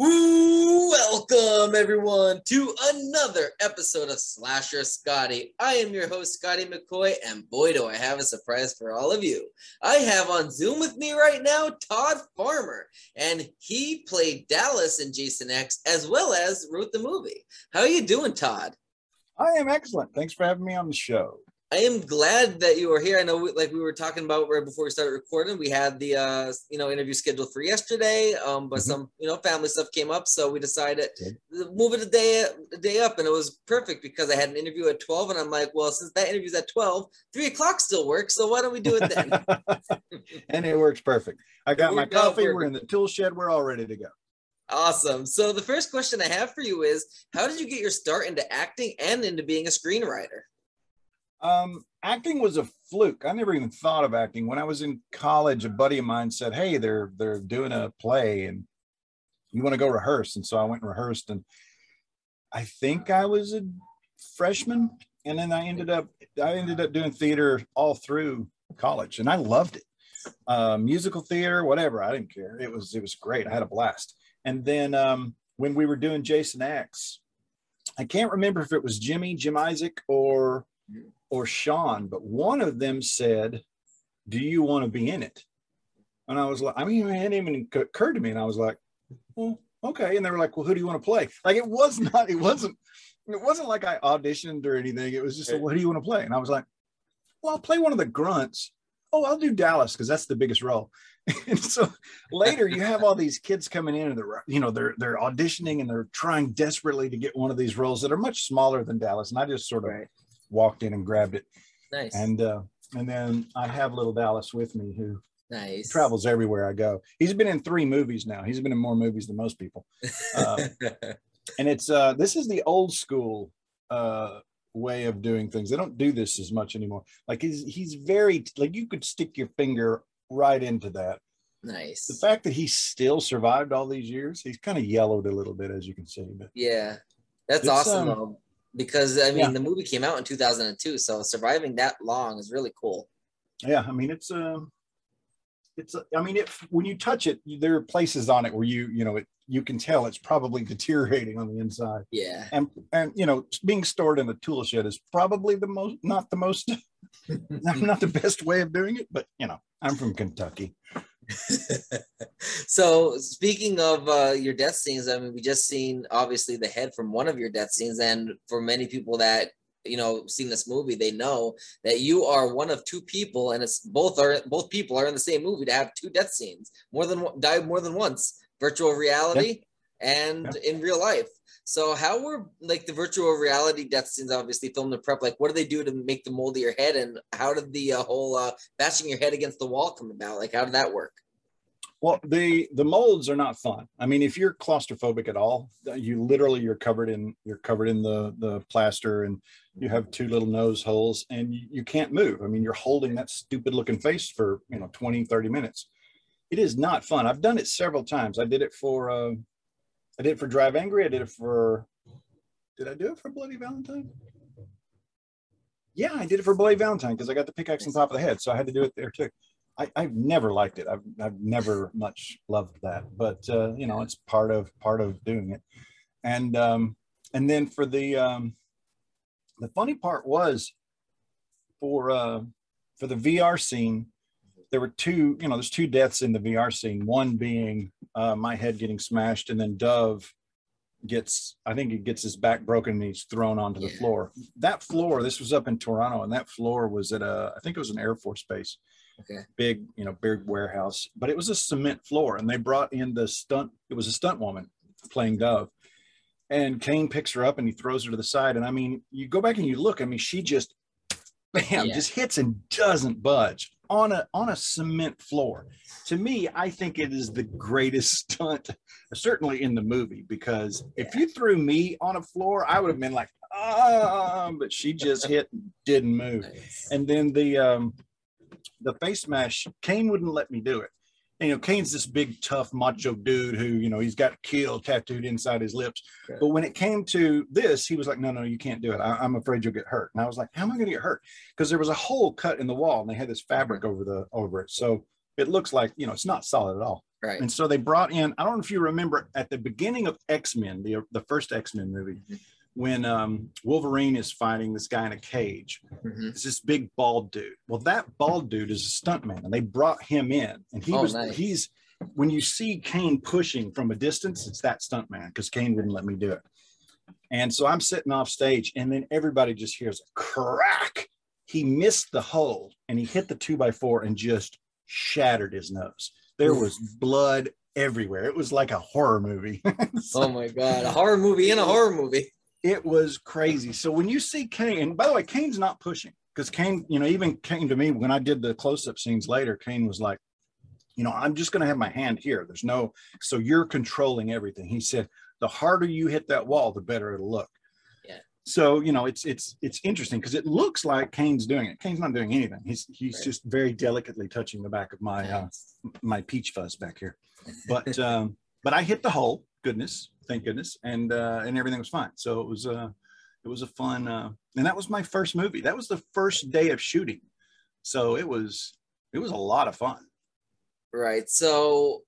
Welcome everyone to another episode of Slasher Scotty. I am your host Scotty McCoy, and boy do I have a surprise for all of you. I have on Zoom with me right now Todd Farmer, and he played Dallas in Jason X as well as wrote the movie. How are you doing, Todd? I am excellent. Thanks for having me on the show. I am glad that you are here. I know, we, like we were talking about right before we started recording, we had the uh, you know interview scheduled for yesterday, um, but mm-hmm. some you know family stuff came up, so we decided to move it a day a day up, and it was perfect because I had an interview at twelve, and I'm like, well, since that interview's at 12, 3 o'clock still works, so why don't we do it then? and it works perfect. I got my coffee. We're in the tool shed. We're all ready to go. Awesome. So the first question I have for you is, how did you get your start into acting and into being a screenwriter? Um, acting was a fluke. I never even thought of acting. When I was in college, a buddy of mine said, "Hey, they're they're doing a play, and you want to go rehearse?" And so I went and rehearsed, and I think I was a freshman, and then I ended up I ended up doing theater all through college, and I loved it. Uh, musical theater, whatever, I didn't care. It was it was great. I had a blast. And then um, when we were doing Jason X, I can't remember if it was Jimmy, Jim Isaac, or or Sean, but one of them said, Do you want to be in it? And I was like, I mean, it hadn't even occurred to me. And I was like, well, okay. And they were like, Well, who do you want to play? Like it was not, it wasn't, it wasn't like I auditioned or anything. It was just, well, what do you want to play? And I was like, Well, I'll play one of the grunts. Oh, I'll do Dallas because that's the biggest role. and so later you have all these kids coming in and they're you know they're they're auditioning and they're trying desperately to get one of these roles that are much smaller than Dallas. And I just sort of right walked in and grabbed it. Nice. And uh, and then I have little Dallas with me who nice travels everywhere I go. He's been in three movies now. He's been in more movies than most people. Uh, and it's uh, this is the old school uh, way of doing things. They don't do this as much anymore. Like he's he's very like you could stick your finger right into that. Nice. The fact that he still survived all these years, he's kind of yellowed a little bit, as you can see. But yeah, that's awesome. Um, because I mean yeah. the movie came out in 2002, so surviving that long is really cool. Yeah, I mean it's um, uh, it's uh, I mean if when you touch it, there are places on it where you you know it you can tell it's probably deteriorating on the inside. Yeah, and and you know being stored in a tool shed is probably the most not the most not the best way of doing it, but you know I'm from Kentucky. so speaking of uh, your death scenes, I mean, we just seen obviously the head from one of your death scenes, and for many people that you know seen this movie, they know that you are one of two people, and it's both are both people are in the same movie to have two death scenes, more than died more than once, virtual reality and in real life. So how were like the virtual reality death scenes obviously filmed in prep? Like what do they do to make the mold of your head, and how did the uh, whole uh, bashing your head against the wall come about? Like how did that work? Well, the the molds are not fun. I mean, if you're claustrophobic at all, you literally you're covered in you're covered in the the plaster, and you have two little nose holes, and you, you can't move. I mean, you're holding that stupid looking face for you know 20, 30 minutes. It is not fun. I've done it several times. I did it for. Uh, I did it for Drive Angry. I did it for. Did I do it for Bloody Valentine? Yeah, I did it for Bloody Valentine because I got the pickaxe on top of the head, so I had to do it there too. I, have never liked it. I've I've never much loved that, but uh, you know, it's part of part of doing it. And um, and then for the um, the funny part was for uh, for the VR scene, there were two, you know, there's two deaths in the VR scene. One being uh, my head getting smashed, and then Dov gets, I think he gets his back broken and he's thrown onto the floor. That floor, this was up in Toronto, and that floor was at a, I think it was an Air Force base. Okay. Big, you know, big warehouse, but it was a cement floor, and they brought in the stunt. It was a stunt woman playing Dov, and Kane picks her up and he throws her to the side. And I mean, you go back and you look. I mean, she just, bam, yeah. just hits and doesn't budge on a on a cement floor. To me, I think it is the greatest stunt, certainly in the movie, because if you threw me on a floor, I would have been like, ah, but she just hit, didn't move. Nice. And then the um the face mash, Kane wouldn't let me do it. You know, Kane's this big, tough, macho dude who, you know, he's got kill tattooed inside his lips. Okay. But when it came to this, he was like, no, no, you can't do it. I, am afraid you'll get hurt. And I was like, how am I going to get hurt? Because there was a hole cut in the wall and they had this fabric over the over it. So it looks like you know it's not solid at all. Right. And so they brought in. I don't know if you remember at the beginning of X Men, the the first X Men movie, Mhm. When um, Wolverine is fighting this guy in a cage. Mhm. It's this big bald dude. Well, that bald dude is a stuntman, and they brought him in, and he Oh, was nice. he's when you see Kane pushing from a distance, it's that stuntman because Kane wouldn't let me do it. And so I'm sitting off stage, and then everybody just hears a crack. He missed the hole and he hit the two by four and just shattered his nose. There was blood everywhere. It was like a horror movie. So Oh my god, a horror movie in a horror movie. It was crazy. So when you see Kane, and by the way, Kane's not pushing because Kane, you know, even came to me when I did the close-up scenes later. Kane was like, you know, I'm just going to have my hand here. There's no, so you're controlling everything. He said, the harder you hit that wall, the better it'll look. Yeah. So you know, it's it's it's interesting because it looks like Kane's doing it. Kane's not doing anything. He's he's Right. just very delicately touching the back of my uh, my peach fuzz back here. But um, but I hit the hole. Goodness, thank goodness, and uh, and everything was fine. So it was uh, it was a fun, uh, and that was my first movie. That was the first day of shooting, so it was it was a lot of fun. Right. So,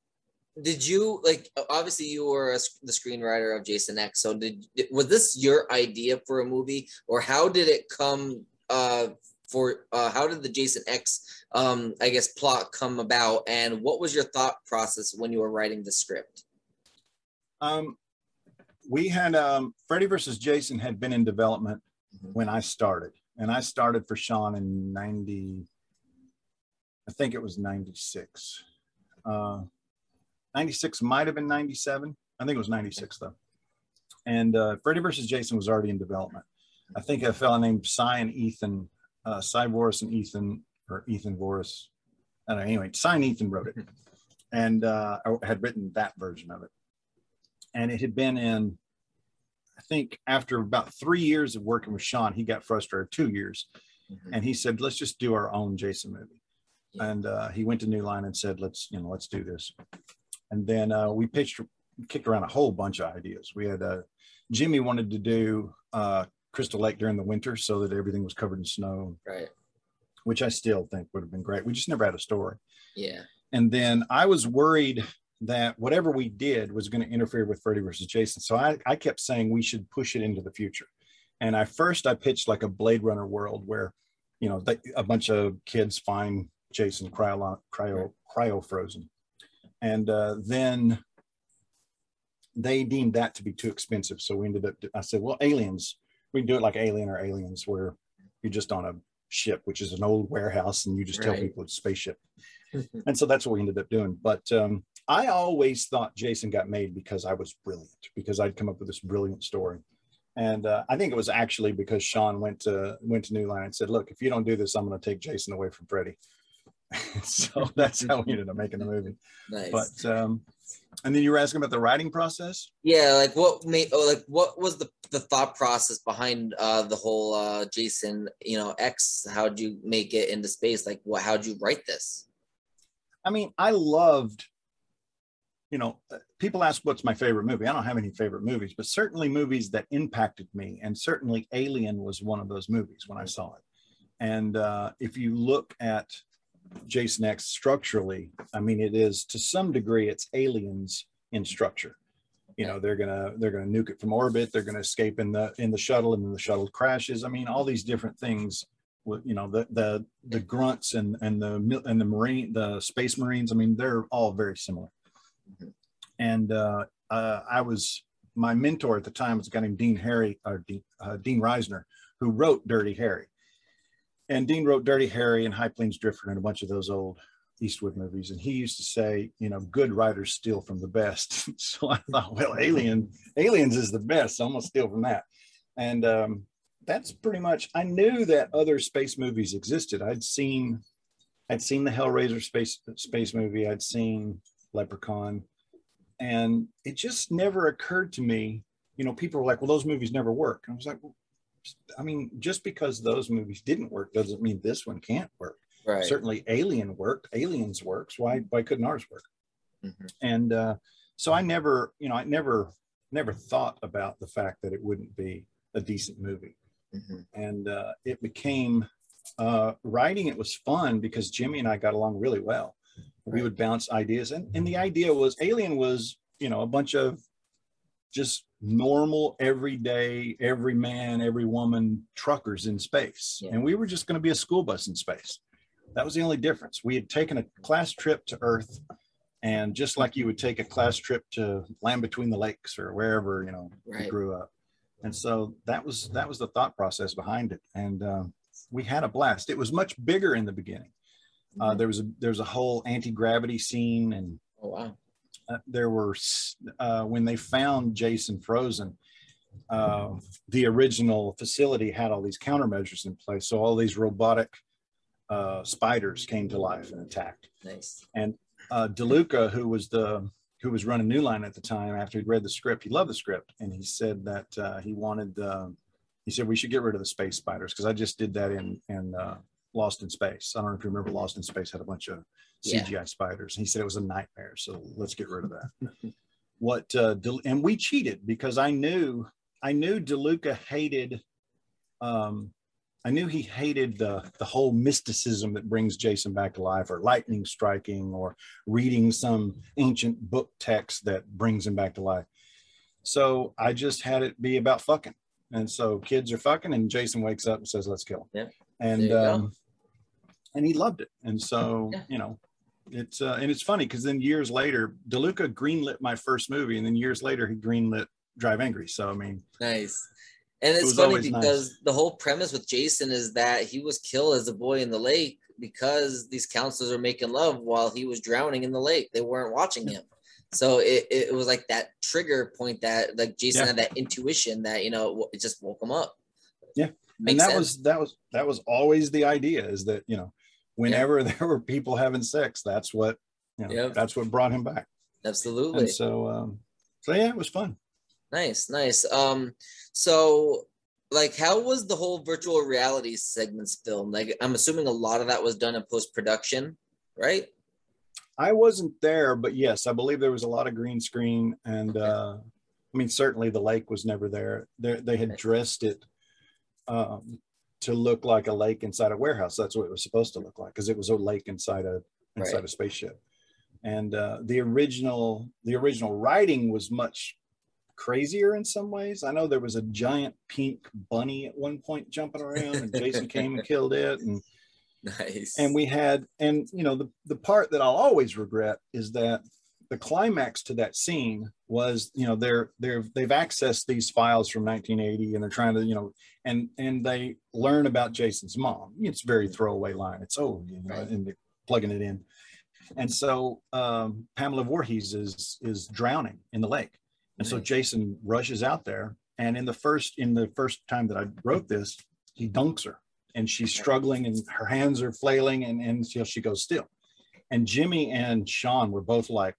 did you like? Obviously, you were a, the screenwriter of Jason X. So, did was this your idea for a movie, or how did it come? Uh, for uh, how did the Jason X, um, I guess, plot come about, and what was your thought process when you were writing the script? Um, we had um, Freddy versus Jason had been in development Mhm. when I started, and I started for Sean in ninety. I think it was ninety six. Uh, ninety six might have been ninety seven. I think it was ninety six though. And uh, Freddy versus Jason was already in development. I think a fellow named Cy and Ethan, uh, Cy Voris and Ethan, or Ethan Voris. I don't know. Anyway, Cy and Ethan wrote it, and uh, I had written that version of it and it had been in i think after about three years of working with sean he got frustrated two years. And he said let's just do our own jason movie. Yeah. and uh, he went to new line and said let's you know let's do this. And then uh, we pitched kicked around a whole bunch of ideas. We had uh, jimmy wanted to do uh, crystal lake during the winter so that everything was covered in snow. Right. which i still think would have been great. We just never had a story. Yeah. and then I was worried that whatever we did was going to interfere with Freddy versus Jason. So I, I kept saying we should push it into the future. And I first I pitched like a Blade Runner world where, you know, they, a bunch of kids find Jason cryo cryo cryo frozen, and uh, then they deemed that to be too expensive. So we ended up. I said, well, aliens. We can do it like Alien or Aliens, where you're just on a ship, which is an old warehouse, and you just tell people it's a spaceship and so that's what we ended up doing but um, i always thought jason got made because i was brilliant because i'd come up with this brilliant story and uh, i think it was actually because sean went to went to new line and said look if you don't do this i'm going to take jason away from freddy so that's how we ended up making the movie nice. but um, and then you were asking about the writing process Yeah, like what made oh, like what was the the thought process behind uh the whole uh Jason, you know, X, how'd you make it into space? Like what how'd you write this? I mean, I loved, you know, uh, people ask what's my favorite movie. I don't have any favorite movies, but certainly movies that impacted me. And certainly Alien was one of those movies when I saw it. And uh, if you look at Jason X structurally, I mean, it is to some degree, it's aliens in structure. You know, they're gonna they're gonna nuke it from orbit. They're gonna escape in the in the shuttle, and then the shuttle crashes. I mean, all these different things you know the the the grunts and and the and the marine the space marines i mean they're all very similar Mhm. and uh, uh i was my mentor at the time was a guy named dean harry or dean, uh, dean riesner who wrote dirty harry. And dean wrote dirty harry and high plains drifter and a bunch of those old eastwood movies. And he used to say you know good writers steal from the best. So i thought well alien aliens is the best so i'm gonna steal from that. And um that's pretty much i knew that other space movies existed. I'd seen i'd seen the hellraiser space space movie. I'd seen leprechaun and it just never occurred to me you know people were like well those movies never work i was like well, i mean just because those movies didn't work doesn't mean this one can't work Right. certainly alien worked aliens works why why couldn't ours work Mhm. and uh, so I never, you know, I never, never thought about the fact that it wouldn't be a decent movie. Mhm. And uh, it became uh, writing. It was fun because Jimmy and I got along really well. We would bounce ideas and, and the idea was alien was you know a bunch of just normal everyday every man every woman truckers in space. Yeah. and we were just going to be a school bus in space. That was the only difference. We had taken a class trip to earth and just like you would take a class trip to land between the lakes or wherever you know we Right. grew up. And so that was that was the thought process behind it. And um, we had a blast. It was much bigger in the beginning uh, there was a there was a whole anti-gravity scene and Oh wow. uh, there were uh, when they found Jason frozen, uh, the original facility had all these countermeasures in place. So all these robotic uh, spiders came to life and attacked. Nice. And uh, DeLuca, who was the who was running New Line at the time, after he'd read the script, he loved the script, and he said that uh, he wanted. Uh, he said we should get rid of the space spiders because I just did that in in uh, Lost in Space. I don't know if you remember Lost in Space had a bunch of Yeah. CGI spiders. He said it was a nightmare, so let's get rid of that. what uh, and we cheated because I knew I knew DeLuca hated. Um, I knew he hated the the whole mysticism that brings Jason back to life, or lightning striking, or reading some ancient book text that brings him back to life. So I just had it be about fucking, and so kids are fucking, and Jason wakes up and says, "Let's kill him." Yeah. And There you go. um, and he loved it, and so Yeah. you know, it's uh, and it's funny because then years later, DeLuca greenlit my first movie, and then years later he greenlit Drive Angry. So I mean, Nice. And it's was funny always nice. because the whole premise with Jason is that he was killed as a boy in the lake because these counselors are making love while he was drowning in the lake. They weren't watching him. So it, it was like that trigger point that like Jason Yeah. had that intuition that, you know, it just woke him up. Yeah. Makes and that sense. was that was that was always the idea is that you know whenever there were people having sex that's what you know Yep. that's what brought him back absolutely. and so um so yeah it was fun Nice, nice. Um, so like how was the whole virtual reality segments filmed? Like I'm assuming a lot of that was done in post-production, right? i wasn't there but yes i believe there was a lot of green screen and Okay. uh i mean certainly the lake was never there they, they had Okay. dressed it um to look like a lake inside a warehouse that's what it was supposed to look like because it was a lake inside a inside Right. a spaceship and uh the original the original writing was much crazier in some ways. I know there was a giant pink bunny at one point jumping around, and Jason came and killed it. And Nice. and we had, and you know, the the part that I'll always regret is that the climax to that scene was, you know, they're they're they've accessed these files from 1980, and they're trying to, you know, and and they learn about Jason's mom. It's a very throwaway line. It's oh, you know, and they're plugging it in. And so um, Pamela Voorhees is is drowning in the lake. And so Jason rushes out there, and in the first in the first time that I wrote this, he dunks her, and she's struggling, and her hands are flailing, and and she goes still. And Jimmy and Sean were both like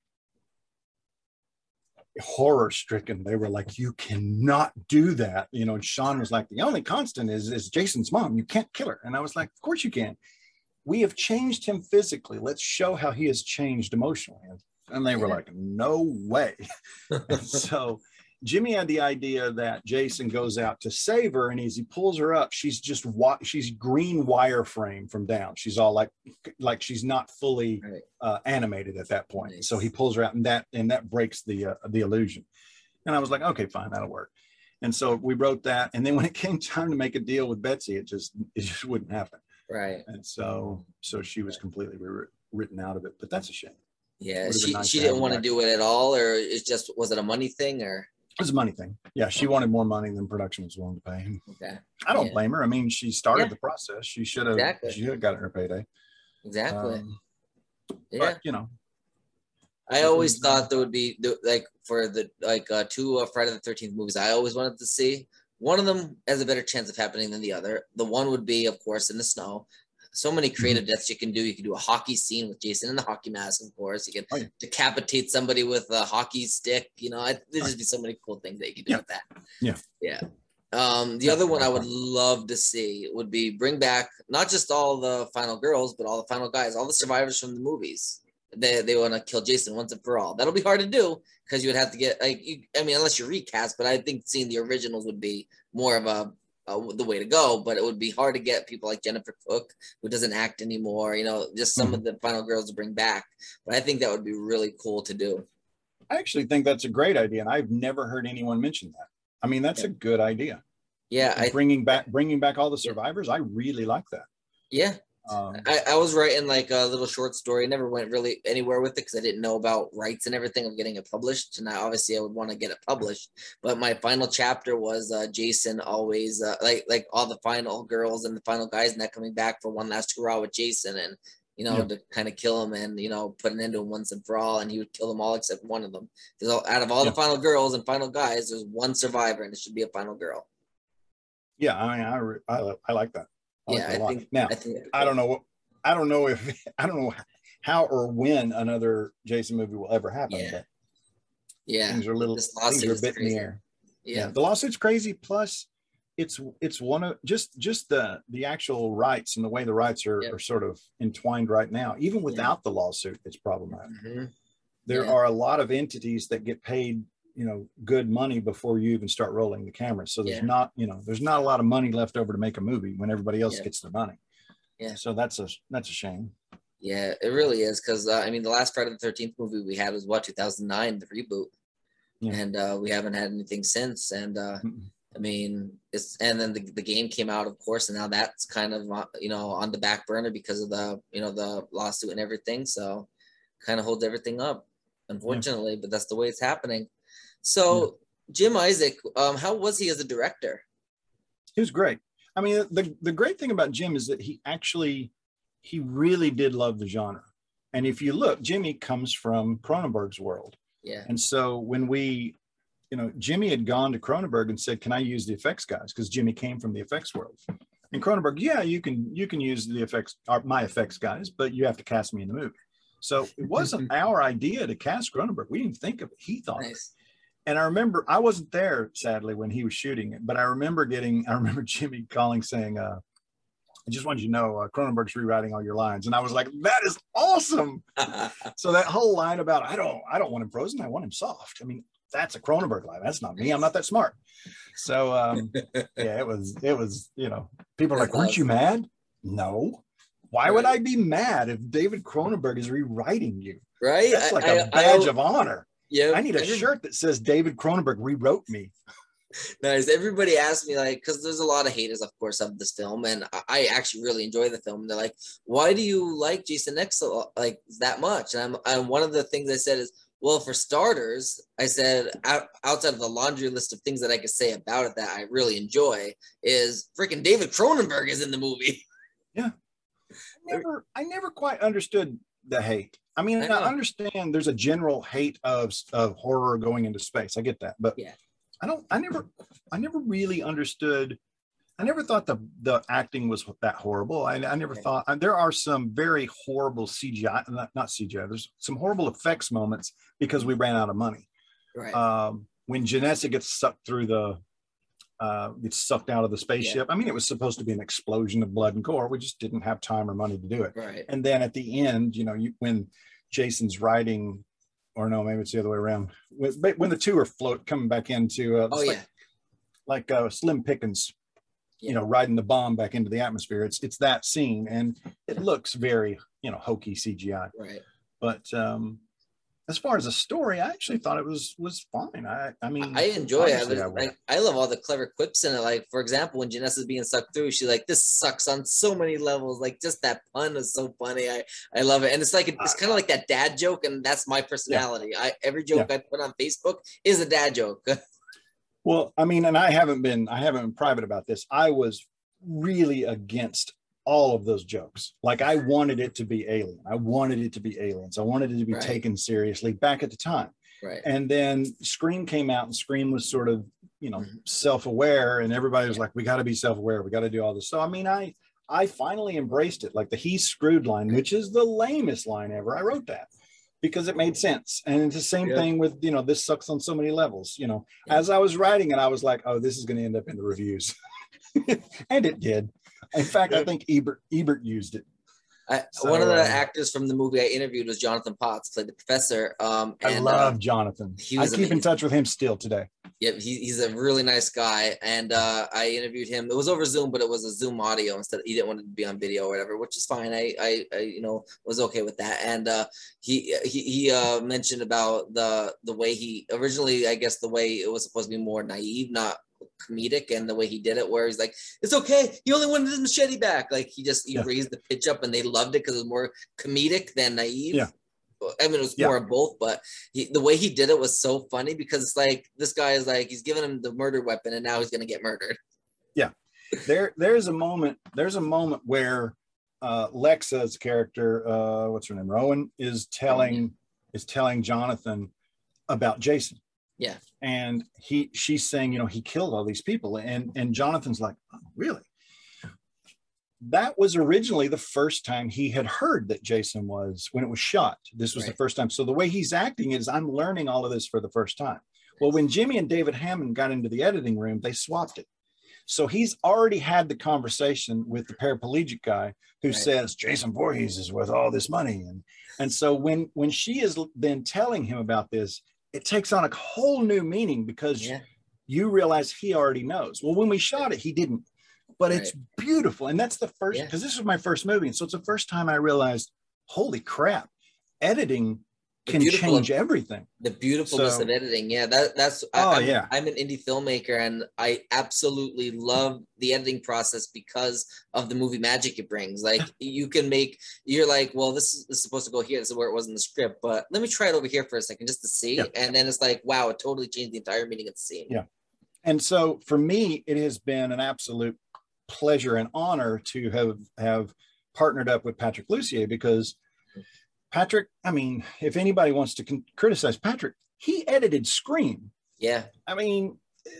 horror stricken. They were like, "You cannot do that," you know. And Sean was like, "The only constant is is Jason's mom. You can't kill her." And I was like, "Of course you can. We have changed him physically. Let's show how he has changed emotionally." And- they were like, "No way." And so Jimmy had the idea that Jason goes out to save her, and as he pulls her up, she's just she's green wireframe from down. She's all like like she's not fully Right. uh, animated at that point. Nice. So he pulls her out, and that and that breaks the uh, the illusion. And I was like, okay, fine, that'll work. And so we wrote that, and then when it came time to make a deal with Betsy, it just it just wouldn't happen. Right. And so so she was completely written out of it. But that's a shame. Yeah. She, nice she didn't want to do it at all, or it's just was it a money thing or It was a money thing. Yeah, she wanted more money than production was willing to pay. okay. I don't Yeah. blame her. I mean, she started Yeah. the process. She should have. Exactly. She should have gotten her payday. Exactly. Um, yeah. But you know, I always thought there would be like for the like uh, two uh, Friday the Thirteenth movies. I always wanted to see one of them has a better chance of happening than the other. The one would be, of course, in the snow. So many Mm-hmm. creative deaths you can do. You can do a hockey scene with Jason in the hockey mask, of course. You can Oh, yeah. decapitate somebody with a hockey stick. You know, I, there'd just be so many cool things that you could do Yeah. with that. Yeah. Yeah. Um, the Yeah, other one I would love to see would be bring back not just all the final girls, but all the final guys, all the survivors from the movies. They they want to kill Jason once and for all. That'll be hard to do because you would have to get like you, I mean, unless you recast, but I think seeing the originals would be more of a uh, the way to go. But it would be hard to get people like Jennifer Cooke, who doesn't act anymore. You know, just some mm-hmm. of the final girls to bring back. But I think that would be really cool to do. I actually think that's a great idea, and I've never heard anyone mention that. I mean, that's yeah. a good idea. Yeah, I, bringing back bringing back all the survivors. I really like that. Yeah, um, I, I, was writing like a little short story. I never went really anywhere with it because I didn't know about rights and everything of getting it published. And I, obviously, I would want to get it published. But my final chapter was uh, Jason always uh, like like all the final girls and the final guys and that coming back for one last hurrah with Jason and you know yeah. to kind of kill him and you know put an end to him once and for all. And he would kill them all except one of them. Because out of all yeah. the final girls and final guys, there's one survivor and it should be a final girl. Yeah, I mean, I I, I like that. I yeah, like I think now I, think I don't know what I don't know if I don't know how or when another Jason movie will ever happen. Yeah, but yeah, things are a little things are a bit in the air. Yeah. yeah, the lawsuit's crazy. Plus, it's it's one of just just the the actual rights and the way the rights are, yep. are sort of entwined right now. Even without yeah. the lawsuit, it's problematic. Mm-hmm. There yeah. are a lot of entities that get paid you know good money before you even start rolling the camera so there's yeah. not you know there's not a lot of money left over to make a movie when everybody else yeah. gets their money. Yeah. So that's a that's a shame. Yeah it really is because uh, i mean the last friday the 13th movie we had was what 2009 the reboot. Yeah. and uh, we haven't had anything since and uh, i mean it's and then the, the game came out of course and now that's kind of uh, you know on the back burner because of the you know the lawsuit and everything so kind of holds everything up unfortunately but that's the way it's happening so Jim Isaac, um, how was he as a director? He was great. I mean, the the great thing about Jim is that he actually he really did love the genre. And if you look, Jimmy comes from Cronenberg's world. Yeah. And so when we, you know, Jimmy had gone to Cronenberg and said, "Can I use the effects guys?" Because Jimmy came from the effects world. And Cronenberg, yeah, you can you can use the effects, uh, my effects guys, but you have to cast me in the movie. So it wasn't our idea to cast Cronenberg. We didn't think of it. He thought nice and I remember I wasn't there sadly when he was shooting it, but I remember getting I remember Jimmy calling saying, uh, "I just wanted you to know uh, Cronenberg's rewriting all your lines," and I was like, "That is awesome!" so that whole line about I don't I don't want him frozen, I want him soft. I mean, that's a Cronenberg line. That's not me. I'm not that smart. So um, yeah, it was it was you know people are like, "Weren't you mad?" No. Why would I be mad if David Cronenberg is rewriting you? Right. That's like I, a badge I, of honor. Yeah. I need a shirt that says David Cronenberg rewrote me. Nice. Everybody asked me like, because there's a lot of haters, of course, of this film, and I actually really enjoy the film. they're like, "Why do you like Jason X like that much?" And I'm, and one of the things I said is, "Well, for starters, I said outside of the laundry list of things that I could say about it that I really enjoy is freaking David Cronenberg is in the movie." Yeah. I never, I never quite understood the hate. I mean, I, I, understand there's a general hate of of horror going into space. I get that, but yeah, I don't. I never, I never really understood. I never thought the the acting was that horrible. I, I never thought there are some very horrible CGI, not, not CGI. There's some horrible effects moments because we ran out of money. Right. Um, when Janessa gets sucked through the uh, gets sucked out of the spaceship. Yeah. I mean, it was supposed to be an explosion of blood and gore. We just didn't have time or money to do it. Right. And then at the end, you know, you, when Jason's riding, or no, maybe it's the other way around. When, when the two are float coming back into, uh, oh yeah, like, like uh, Slim Pickens, yeah. you know, riding the bomb back into the atmosphere. It's it's that scene, and it looks very, you know, hokey CGI. Right. But um, as far as a story, I actually thought it was was fine. I I mean, I enjoy it. I, like, I love all the clever quips in it. Like for example, when Janessa's being sucked through, she's like, "This sucks on so many levels." Like just that pun is so funny. I I love it, and it's like uh, it's kind of like that dad joke, and that's my personality. Yeah. I every joke yeah. I put on Facebook is a dad joke. well, I mean, and I haven't been I haven't been private about this. I was really against all of those jokes. Like I wanted it to be alien. I wanted it to be aliens. I wanted it to be right. taken seriously back at the time. Right. And then Scream came out and Scream was sort of, you know, mm-hmm. self-aware and everybody was like, we got to be self-aware. We got to do all this. So, I mean, I, I finally embraced it. Like the he's screwed line, which is the lamest line ever. I wrote that because it made sense. And it's the same yeah. thing with, you know, this sucks on so many levels, you know, yeah. as I was writing it, I was like, oh, this is going to end up in the reviews. and it did. In fact, I think Ebert Ebert used it. I, so, one of the uh, actors from the movie I interviewed was Jonathan Potts, played the professor. Um, and, I love uh, Jonathan. I keep amazing. in touch with him still today. Yep, he, he's a really nice guy, and uh, I interviewed him. It was over Zoom, but it was a Zoom audio instead. He didn't want to be on video or whatever, which is fine. I, I, I you know, was okay with that. And uh, he, he, he uh, mentioned about the the way he originally, I guess, the way it was supposed to be more naive, not comedic, and the way he did it, where he's like, "It's okay, he only wanted his machete back." Like he just he yeah. raised the pitch up, and they loved it because it was more comedic than naive. Yeah. I mean, it was more of both, but he, the way he did it was so funny because it's like this guy is like he's giving him the murder weapon, and now he's gonna get murdered. Yeah, there there's a moment there's a moment where uh, Lexa's character, uh, what's her name, Rowan, is telling is telling Jonathan about Jason. Yeah, and he she's saying, you know, he killed all these people, and and Jonathan's like, oh, really? that was originally the first time he had heard that Jason was when it was shot. This was right. the first time. So the way he's acting is I'm learning all of this for the first time. Well, when Jimmy and David Handman got into the editing room, they swapped it. So he's already had the conversation with the paraplegic guy who right. says Jason Voorhees is worth all this money. And and so when when she is then telling him about this, it takes on a whole new meaning because yeah. you realize he already knows. Well, when we shot it, he didn't but right. it's beautiful. And that's the first because yeah. this was my first movie. And so it's the first time I realized, holy crap, editing can change everything. The beautifulness so, of editing. Yeah, that that's oh I, I'm, yeah. I'm an indie filmmaker and I absolutely love the editing process because of the movie magic it brings. Like you can make you're like, well, this is, this is, supposed to go here. This is where it was in the script, but let me try it over here for a second just to see. Yeah. And then it's like, wow, it totally changed the entire meaning of the scene. Yeah. And so for me, it has been an absolute pleasure and honor to have have partnered up with Patrick Lussier because Patrick, I mean, if anybody wants to con- criticize Patrick, he edited Scream. Yeah. I mean,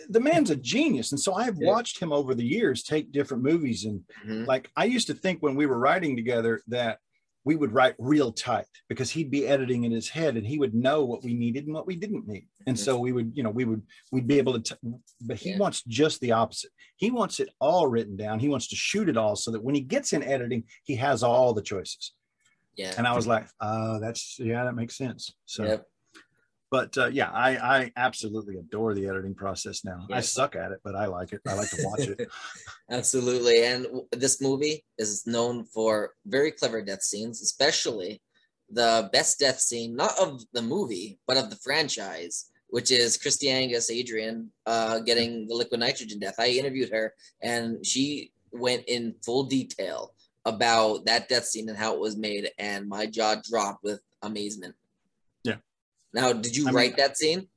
the man's a genius. And so I've yeah. watched him over the years take different movies. And mm-hmm. like, I used to think when we were writing together that we would write real tight because he'd be editing in his head and he would know what we needed and what we didn't need and so we would you know we would we'd be able to t- but he yeah. wants just the opposite he wants it all written down he wants to shoot it all so that when he gets in editing he has all the choices yeah and i was like uh that's yeah that makes sense so yep but uh, yeah, I, I absolutely adore the editing process now. Yeah. I suck at it, but I like it. I like to watch it. absolutely. And this movie is known for very clever death scenes, especially the best death scene, not of the movie, but of the franchise, which is Kristi Angus Adrienne uh, getting the liquid nitrogen death. I interviewed her and she went in full detail about that death scene and how it was made. And my jaw dropped with amazement. Yeah. Now, did you I write mean, that scene?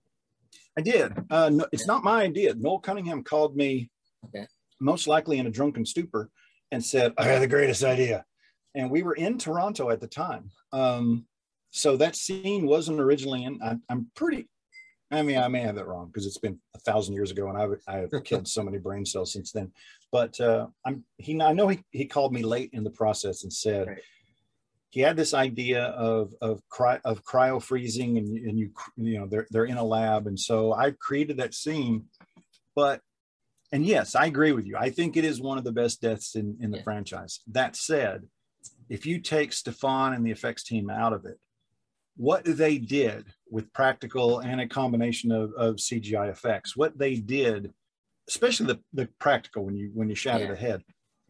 I did. Uh, no, it's not my idea. Noel Cunningham called me, okay. most likely in a drunken stupor, and said, "I have the greatest idea." And we were in Toronto at the time, um, so that scene wasn't originally in. I, I'm pretty. I mean, I may have that wrong because it's been a thousand years ago, and I've I have killed so many brain cells since then. But uh, I'm he. I know he he called me late in the process and said. Right he had this idea of of cry, of cryo freezing and, and you you know they're they're in a lab and so I created that scene but and yes I agree with you I think it is one of the best deaths in in the yeah. franchise that said if you take Stephan and the effects team out of it what they did with practical and a combination of, of CGI effects what they did especially the, the practical when you when you shattered yeah. the head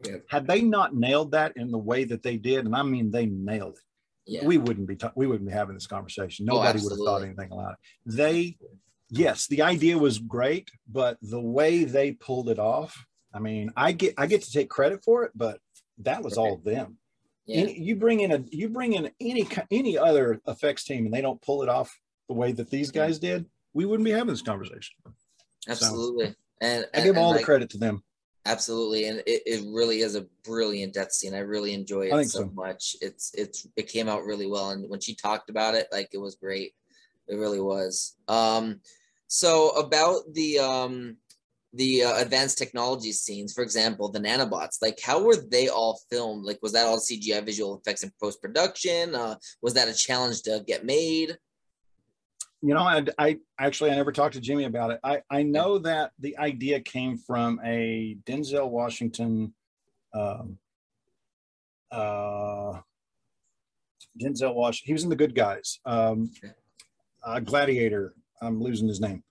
yeah. Had they not nailed that in the way that they did, and I mean they nailed it, yeah. we wouldn't be ta- we wouldn't be having this conversation. Oh, Nobody oh, would have thought anything about it. They, yes, the idea was great, but the way they pulled it off, I mean, I get I get to take credit for it, but that was all them. Yeah. Any, you bring in a you bring in any any other effects team and they don't pull it off the way that these mm-hmm. guys did, we wouldn't be having this conversation. Absolutely. So, and, and, I give all like, the credit to them. Absolutely, and it, it really is a brilliant death scene. I really enjoy it so, so, much. It's it's it came out really well, and when she talked about it, like it was great. It really was. Um, so about the um the uh, advanced technology scenes, for example, the nanobots, like how were they all filmed? Like was that all CGI visual effects in post production? Uh, was that a challenge to get made? You know, I, I, actually I never talked to Jimmy about it. I I know that the idea came from a Denzel Washington, um, uh, Denzel Washington. He was in The Good Guys. Um, uh, Gladiator. I'm losing his name.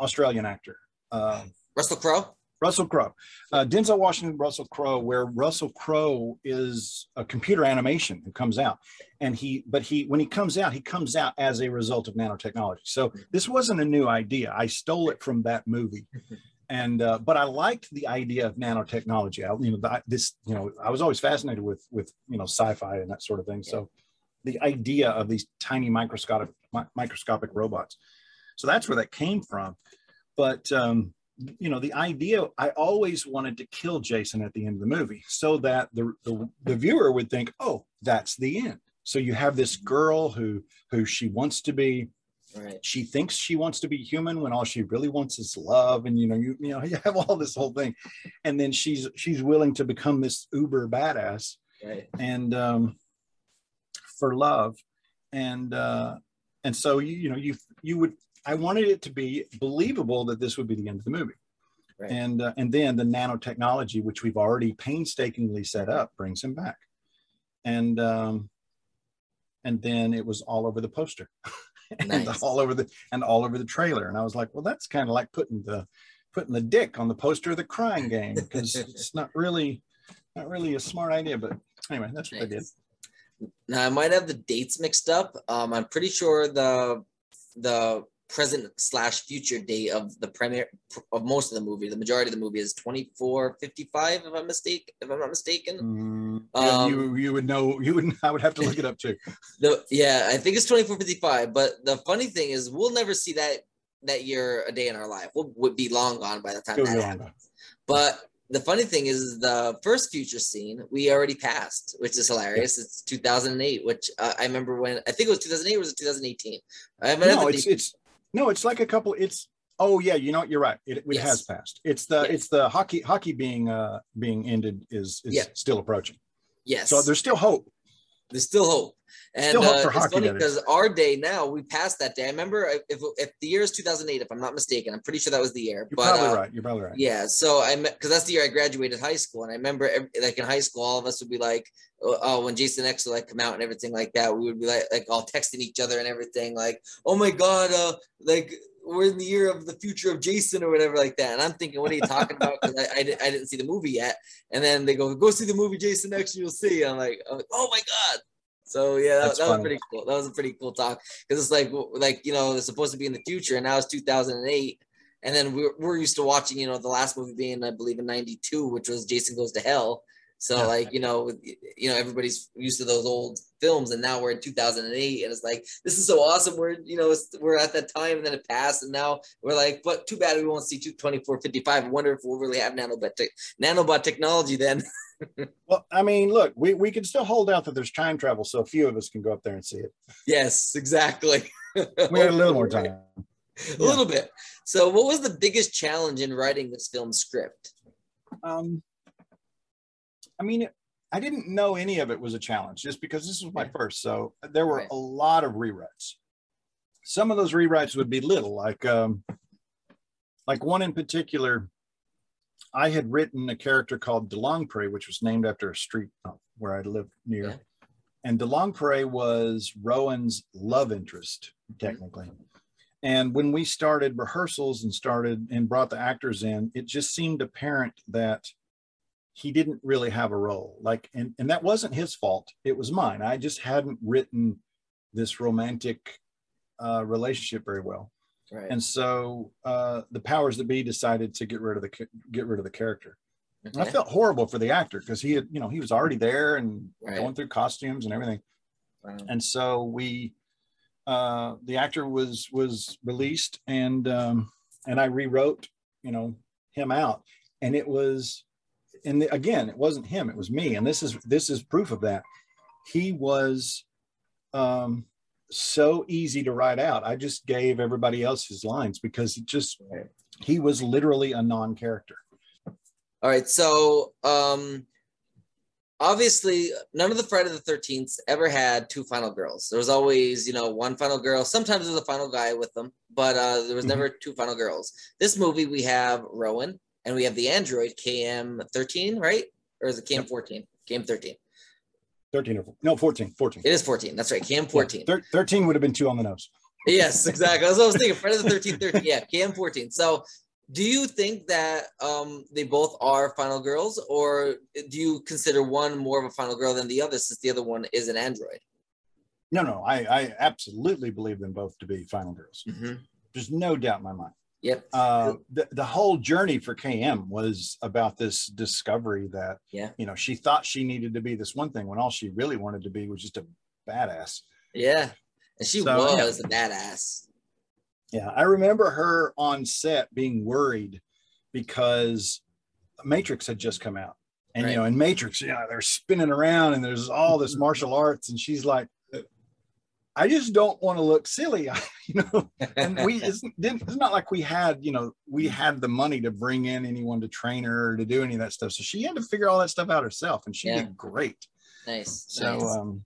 Australian actor. Uh, Russell Crowe. Russell Crowe, uh, Denzel Washington, Russell Crowe, where Russell Crowe is a computer animation who comes out, and he, but he, when he comes out, he comes out as a result of nanotechnology. So this wasn't a new idea. I stole it from that movie, and uh, but I liked the idea of nanotechnology. I, you know, the, this, you know, I was always fascinated with with you know sci-fi and that sort of thing. So the idea of these tiny microscopic microscopic robots. So that's where that came from. But um, you know, the idea, I always wanted to kill Jason at the end of the movie so that the, the, the viewer would think, oh, that's the end. So you have this girl who, who she wants to be, Right. she thinks she wants to be human when all she really wants is love and you know you you know you have all this whole thing and then she's she's willing to become this uber badass Right. and um for love and uh and so you you know you you would i wanted it to be believable that this would be the end of the movie Right. and uh, and then the nanotechnology which we've already painstakingly set up brings him back and um and then it was all over the poster and Nice. all over the and all over the trailer and i was like well that's kind of like putting the putting the dick on the poster of the crying game because it's not really not really a smart idea but anyway that's what i did Now I might have the dates mixed up. Um, I'm pretty sure the the present slash future date of the premiere of most of the movie, the majority of the movie is 2455, if I'm mistake, if I'm not mistaken. Mm, yeah, Um, you you would know you would I would have to look it up too. The yeah, I think it's 2455. But the funny thing is, we'll never see that that year a day in our life. We'll would be long gone by the time that happens. But the funny thing is, the first future scene we already passed, which is hilarious. It's 2008, which uh, I remember when I think it was 2008 or was it 2018? I No, it's it's no, it's like a couple. It's oh yeah, you know what? You're right. It, it Yes. has passed. It's the Yes. it's the hockey hockey being uh being ended is is still approaching. yes. So there's still hope. There's still hope. And uh, it's funny because our day now, we passed that day. I remember if, if, if the year is 2008, if I'm not mistaken, I'm pretty sure that was the year. You're but probably uh, right. You're probably right. Yeah, so I because that's the year I graduated high school, and I remember ev- like in high school, all of us would be like, oh, oh, when Jason X would like come out and everything like that, we would be like like all texting each other and everything, like, oh my god, uh, like we're in the year of the future of Jason or whatever like that, and I'm thinking, what are you talking about? Because I, I, I didn't see the movie yet, and then they go, go see the movie Jason X, and you'll see. I'm I'm like, oh my god. So yeah, that, that was pretty cool. That was a pretty cool talk. Because it's like like you know it's supposed to be in the future, and now it's 2008 and then we're, we're used to watching you know the last movie being i believe in 92 which was jason goes to hell so Yeah. like you know you know everybody's used to those old films and now we're in 2008 and it's like this is so awesome we're you know we're at that time and then it passed and now we're like but too bad we won't see 2455 i wonder if we'll really have nanobot, tech nanobot technology then Well, I mean, look, we, we can still hold out that there's time travel, so a few of us can go up there and see it. yes exactly We had a little more time. a little bit so what was the biggest challenge in writing this film script Um, I mean, I didn't know any of it was a challenge just because this was my first. So there were Right. a lot of rewrites. Some of those rewrites would be little, like um, like one in particular. I had written a character called DeLongpre, which was named after a street where I lived near. Yeah. And DeLongpre was Rowan's love interest, technically. And when we started rehearsals and started and brought the actors in, it just seemed apparent that he didn't really have a role. Like, and, and that wasn't his fault. It was mine. I just hadn't written this romantic uh, relationship very well. right And so uh, the powers that be decided to get rid of the get rid of the character. And I felt horrible for the actor because he had, you know, he was already there and Right. going through costumes and everything. Wow. And so we, uh, the actor was was released, and um, and I rewrote, you know, him out, and it was, and again, it wasn't him, it was me, and this is this is proof of that. He was, um, so easy to write out. I just gave everybody else his lines because it just he was literally a non-character. All right. So, um, obviously, none of the Friday the Thirteenth ever had two final girls. There was always, you know, one final girl. Sometimes there's a final guy with them, but uh, there was Mhm. never two final girls. This movie, we have Rowan and we have the android KM13, right? Or is it KM14? KM13. 13 or no 14 14 It is 14. That's right. KM14. Yeah, thir- 13 would have been two on the nose yes, exactly. That's what I was thinking. Friday the 13th, 13. Yeah, KM14. So do you think that um, they both are final girls, or do you consider one more of a final girl than the other since the other one is an android? No, no, I, I absolutely believe them both to be final girls. Mm-hmm. There's no doubt in my mind. Yep. Uh, the, the whole journey for KM was about this discovery that, Yeah. you know, she thought she needed to be this one thing when all she really wanted to be was just a badass. Yeah. And she So, was a badass. Yeah, I remember her on set being worried because Matrix had just come out. And you know, in Matrix, you know, they're spinning around and there's all this martial arts, and she's like, I just don't want to look silly, you know. And we it's, didn't, it's not like we had, you know, we had the money to bring in anyone to train her or to do any of that stuff. So she had to figure all that stuff out herself, and she Yeah. did great. nice. So, nice. um,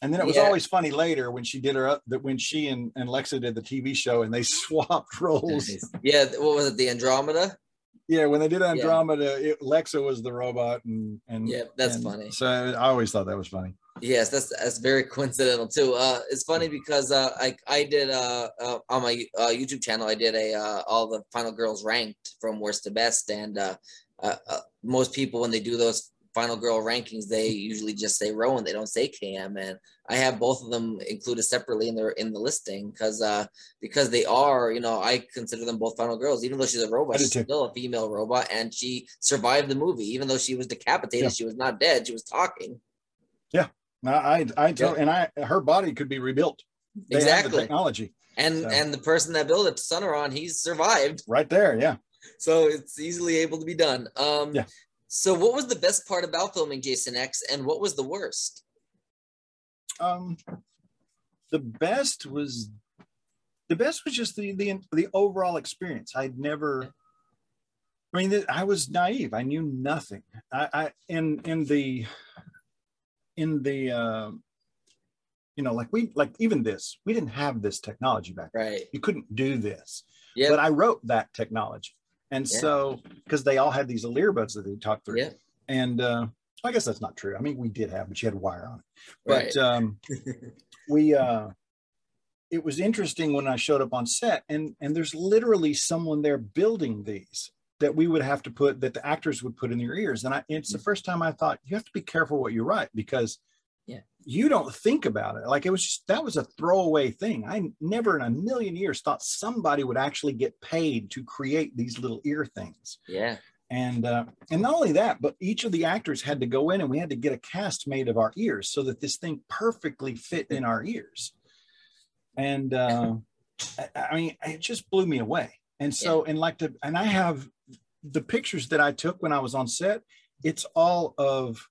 and then it was Yeah. always funny later when she did her up that when she and, and Lexa did the TV show and they swapped roles. Nice. Yeah. What was it? The Andromeda? Yeah, when they did Andromeda, it, Lexa was the robot, and and Yeah, that's and funny. So I always thought that was funny. Yes, that's that's very coincidental too. Uh, it's funny because uh, I I did uh, uh on my uh, YouTube channel I did a uh, all the final girls ranked from worst to best, and uh, uh, uh, most people when they do those final girl rankings they usually just say Rowan, they don't say KM, and I have both of them included separately in their in the listing because uh because they are you know I consider them both final girls, even though she's a robot, she's too. still a female robot, and she survived the movie, even though she was decapitated, Yeah. she was not dead, she was talking. No, I I told, Yeah. and I her body could be rebuilt. They Exactly. technology and So- and the person that built it, Tsunaron, he's survived, right there. Yeah. so it's easily able to be done. Um, Yeah. So, what was the best part about filming Jason X, and what was the worst? Um, the best was the best was just the the the overall experience. I'd never. I mean, I was naive. I knew nothing. I, I in in the in the um, you know, like we like even this, we didn't have this technology back then. Right. You couldn't do this. Yeah. But I wrote that technology. And Yeah. so because they all had these earbuds that they talked through. Yeah. And uh I guess that's not true. I mean, we did have, but you had wire on it. But Right. um we uh it was interesting when I showed up on set and and there's literally someone there building these that we would have to put that the actors would put in their ears. And I it's the first time I thought you have to be careful what you write because Yeah. you don't think about it. Like it was just that was a throwaway thing. I never in a million years thought somebody would actually get paid to create these little ear things yeah. and uh, and not only that but each of the actors had to go in and we had to get a cast made of our ears so that this thing perfectly fit in our ears and uh, I, I mean it just blew me away and so and like the and i have the pictures that i took when i was on set it's all of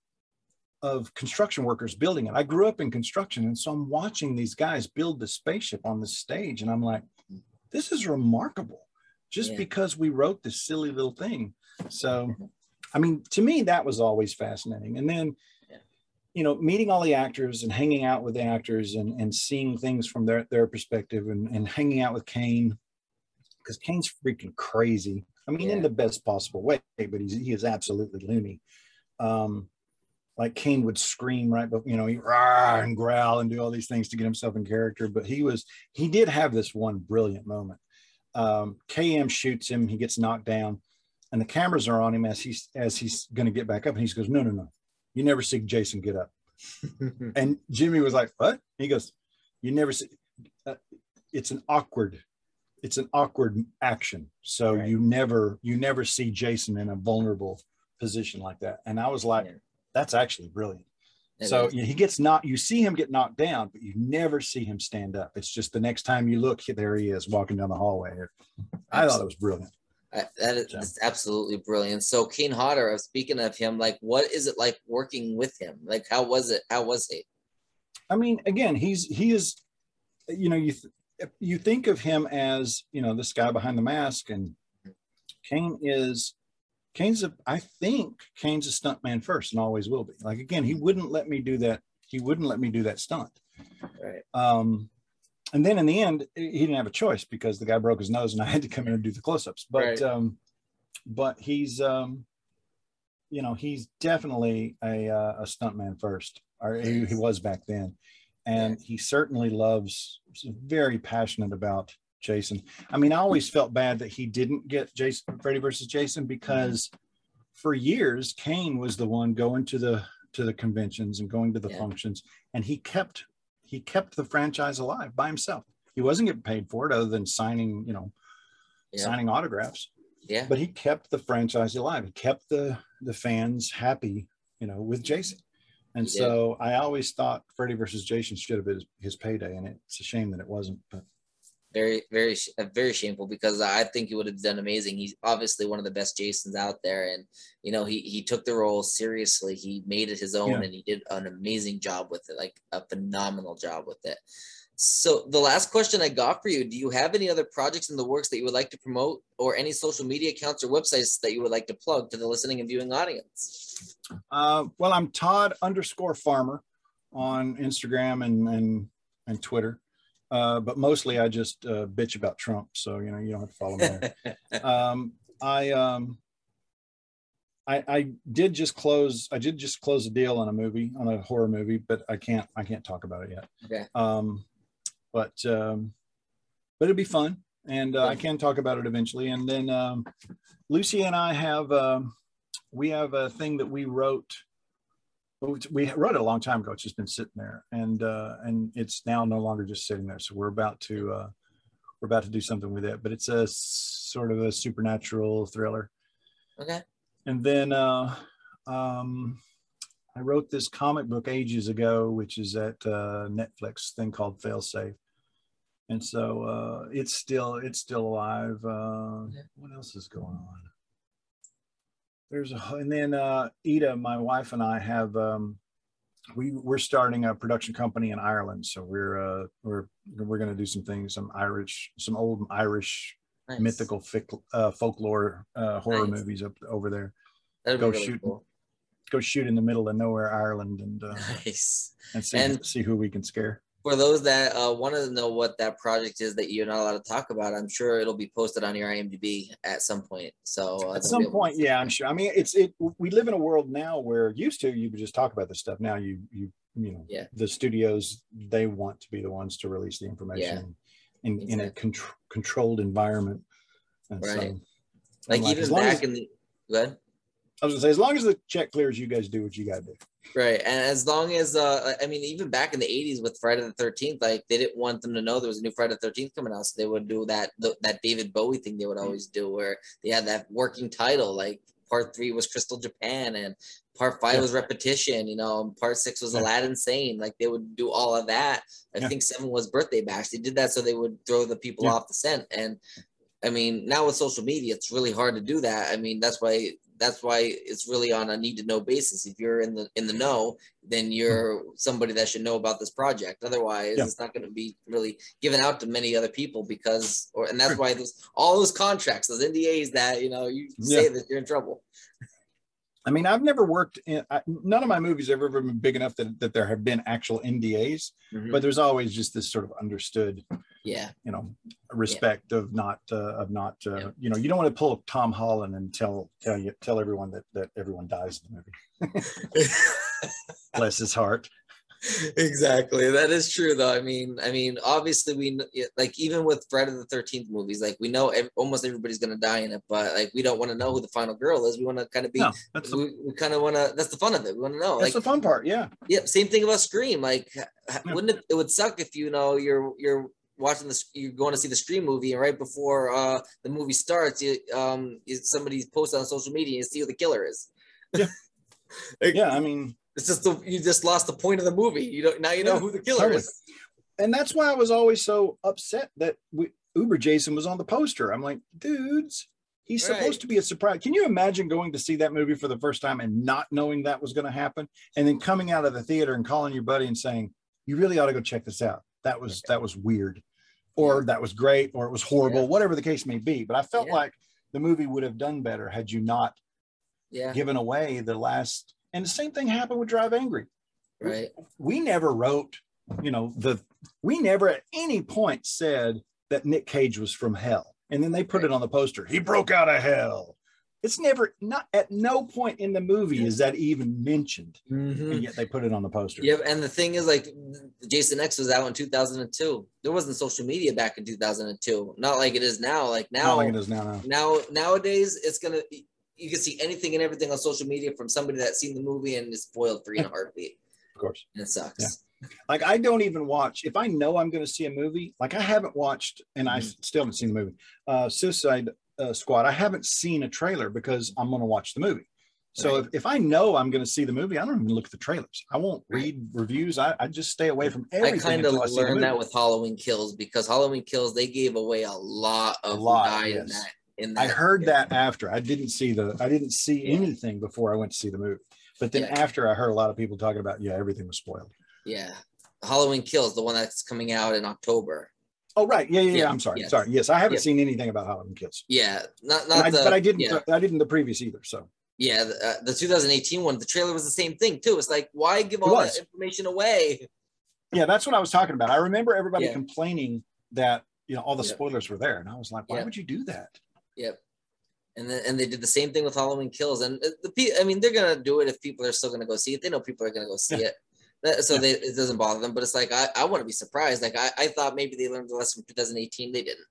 of construction workers building it i grew up in construction and so i'm watching these guys build the spaceship on the stage and i'm like this is remarkable just Yeah. because we wrote this silly little thing so i mean to me that was always fascinating and then Yeah. you know meeting all the actors and hanging out with the actors and, and seeing things from their, their perspective and, and hanging out with kane because kane's freaking crazy i mean in the best possible way but he's, he is absolutely loony um like Kane would scream right, but you know, he rah and growl and do all these things to get himself in character. But he was, he did have this one brilliant moment. Um, KM shoots him, he gets knocked down, and the cameras are on him as he's as he's going to get back up, and he goes, "No, no, no, you never see Jason get up." And Jimmy was like, "What?" He goes, "You never see." Uh, it's an awkward, it's an awkward action. So Right. you never you never see Jason in a vulnerable position like that. And I was like, Yeah. that's actually brilliant. It so is. he gets knocked. You see him get knocked down, but you never see him stand up. It's just the next time you look, there he is walking down the hallway. I thought it was brilliant. I- that is So. absolutely brilliant. So Kane Hodder, speaking of him, like what is it like working with him? Like how was it? How was he? I mean, again, he's he is, you know, you th- you think of him as you know this guy behind the mask, and Kane is Kane's a I think Kane's a stuntman first and always will be. Like again, he wouldn't let me do that. He wouldn't let me do that stunt. Right. Um, and then in the end, he didn't have a choice because the guy broke his nose, and I had to come in and do the close-ups. But Right. um, but he's um, you know, he's definitely a uh, a stuntman first, or he, he was back then. And he certainly loves very passionate about Jason. I mean, I always felt bad that he didn't get Jason Freddy versus Jason because mm-hmm. for years Kane was the one going to the to the conventions and going to the Yeah. functions and he kept he kept the franchise alive by himself. He wasn't getting paid for it other than signing, you know, Yeah. signing autographs, Yeah. but he kept the franchise alive. He kept the the fans happy, you know, with Jason. And so I always thought Freddy versus Jason should have been his, his payday, and it's a shame that it wasn't. But very very uh, very shameful because I think he would have done amazing. He's obviously one of the best Jasons out there, and you know he he took the role seriously. He made it his own, Yeah. and he did an amazing job with it, like a phenomenal job with it. So the last question I got for you: Do you have any other projects in the works that you would like to promote, or any social media accounts or websites that you would like to plug to the listening and viewing audience? Uh, well, I'm Todd underscore Farmer on Instagram and and and Twitter, uh, but mostly I just uh, bitch about Trump. So you know you don't have to follow me. There. um, I um, I I did just close. I did just close a deal on a movie on a horror movie, but I can't I can't talk about it yet. Okay. Um, but um, but it'll be fun, and uh, I can talk about it eventually. And then um, Lucy and I have um, we have a thing that we wrote. We wrote it a long time ago. It's just been sitting there, and uh, and it's now no longer just sitting there. So we're about to uh, we're about to do something with it. But it's a sort of a supernatural thriller. Okay. And then uh, um, I wrote this comic book ages ago, which is at uh, Netflix thing called Failsafe. And so uh, it's still it's still alive. Uh, what else is going on? There's a and then uh, Ida, my wife and I have um, we we're starting a production company in Ireland. So we're uh, we're we're going to do some things, some Irish, some old Irish Nice. mythical fic, uh, folklore uh, horror Nice. movies up over there That'd go really shoot. cool. go shoot in the middle of nowhere Ireland and uh, Nice. and see And- see who we can scare. For those that uh, want to know what that project is that you're not allowed to talk about, I'm sure it'll be posted on your IMDb at some point. So uh, At some be able to point, yeah. I'm sure. I mean, it's it. We live in a world now where used to you could just talk about this stuff. Now you you you know Yeah. the studios they want to be the ones to release the information in in a contr- controlled environment. And Right. so, Like like, even back as- in the good. I was gonna say, as long as the check clears, you guys do what you gotta do. Right. And as long as uh I mean even back in the 80s with Friday the 13th like they didn't want them to know there was a new Friday the 13th coming out so they would do that the, that David Bowie thing they would always do where they had that working title like part 3 was Crystal Japan and part 5 Yeah. was repetition you know and part 6 was Yeah. Aladdin Sane like they would do all of that I Yeah. think 7 was Birthday Bash they did that so they would throw the people off the scent and I mean now with social media it's really hard to do that I mean that's why that's why it's really on a need to know basis. If you're in the in the know then you're somebody that should know about this project. Otherwise Yeah. it's not going to be really given out to many other people because or and that's why there's all those contracts those ndas that you know you say that you're in trouble. I mean, I've never worked in I, none of my movies have ever been big enough that, that there have been actual NDAs, mm-hmm. but there's always just this sort of understood, yeah you know, respect of not uh, of not uh, Yeah. you know, you don't want to pull up Tom Holland and tell tell you tell everyone that that everyone dies in the movie. Bless his heart. exactly that is true though i mean i mean obviously we like even with friday the 13th movies like we know ev- almost everybody's going to die in it but like we don't want to know who the final girl is we want to kind of be No, the, we, we kind of want to that's the fun of it we want to know that's like the fun part. Yeah. yeah same thing about scream like Yeah. wouldn't it it would suck if you know you're you're watching this you're going to see the Scream movie and right before uh the movie starts you um somebody posts on social media and see who the killer is Yeah. Like, Yeah. I mean, it's just the you just lost the point of the movie you don't now you know who the killer totally. is and that's why I was always so upset that we, Uber Jason was on the poster. I'm like, dudes, he's Right. supposed to be a surprise. Can you imagine going to see that movie for the first time and not knowing that was going to happen, and then coming out of the theater and calling your buddy and saying, "You really ought to go check this out. That was that was weird, or that was great, or it was horrible, Yeah. whatever the case may be." But I felt Yeah. like the movie would have done better had you not yeah given away the last. And the same thing happened with Drive Angry right we never wrote, you know, the we never at any point said that Nick Cage was from hell. And then they put it on the poster. He broke out of hell. It's never not at no point in the movie is that even mentioned, Mhm. and yet they put it on the poster. Yep, and the thing is, like, Jason X was out in 2002. There wasn't social media back in 2002. Not like it is now. Like Not now, like it is now. now. now nowadays, it's gonna you can see anything and everything on social media from somebody that's seen the movie and is spoiled for you in a heartbeat. Of course. And it sucks. Yeah. Like I don't even watch if I know I'm going to see a movie. Like I haven't watched, and I Mhm. still haven't seen the movie. Uh, Suicide uh, Squad. I haven't seen a trailer because I'm going to watch the movie. So Right. if, if I know I'm going to see the movie, I don't even look at the trailers. I won't read reviews. I, I just stay away from everything. I kind of until I see the learned that with Halloween Kills because Halloween Kills they gave away a lot of who lot, died in that. In that I heard that after I didn't see the I didn't see Yeah. anything before I went to see the movie. But then Yeah. after I heard a lot of people talking about yeah everything was spoiled. Yeah, Halloween Kills, the one that's coming out in October. Oh right yeah yeah, yeah. Yeah, I'm sorry yes. sorry yes I haven't seen anything about Halloween Kills. Yeah, not not I- the. but I didn't Yeah, I didn't the previous either. So yeah the, uh, the 2018 one. The trailer was the same thing too. It's like why give all that information away? yeah that's what I was talking about. I remember everybody complaining that you know all the spoilers were there, and I was like, why would you do that? Yep. And then and they did the same thing with Halloween Kills. And uh, the I mean, they're gonna do it if people are still gonna go see it. They know people are gonna go see it. So Yeah. they, it doesn't bother them. But it's like I, I want to be surprised. Like I, I thought maybe they learned the lesson from 2018. They didn't.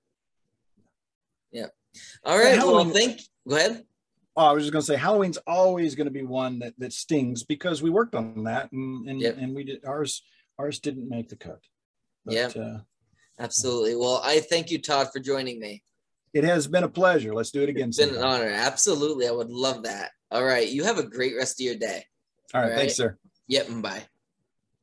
Yeah. All right. Well, thank. Go ahead. Oh, I was just going to say Halloween's always going to be one that, that stings because we worked on that and and, Yep. and we did ours ours didn't make the cut. Yeah. uh, Absolutely. Well, I thank you, Todd, for joining me. it has been a pleasure. Let's do it again. It's been an honor. Absolutely. I would love that. All right. You have a great rest of your day. All right, all thanks, sir. Yep. Bye.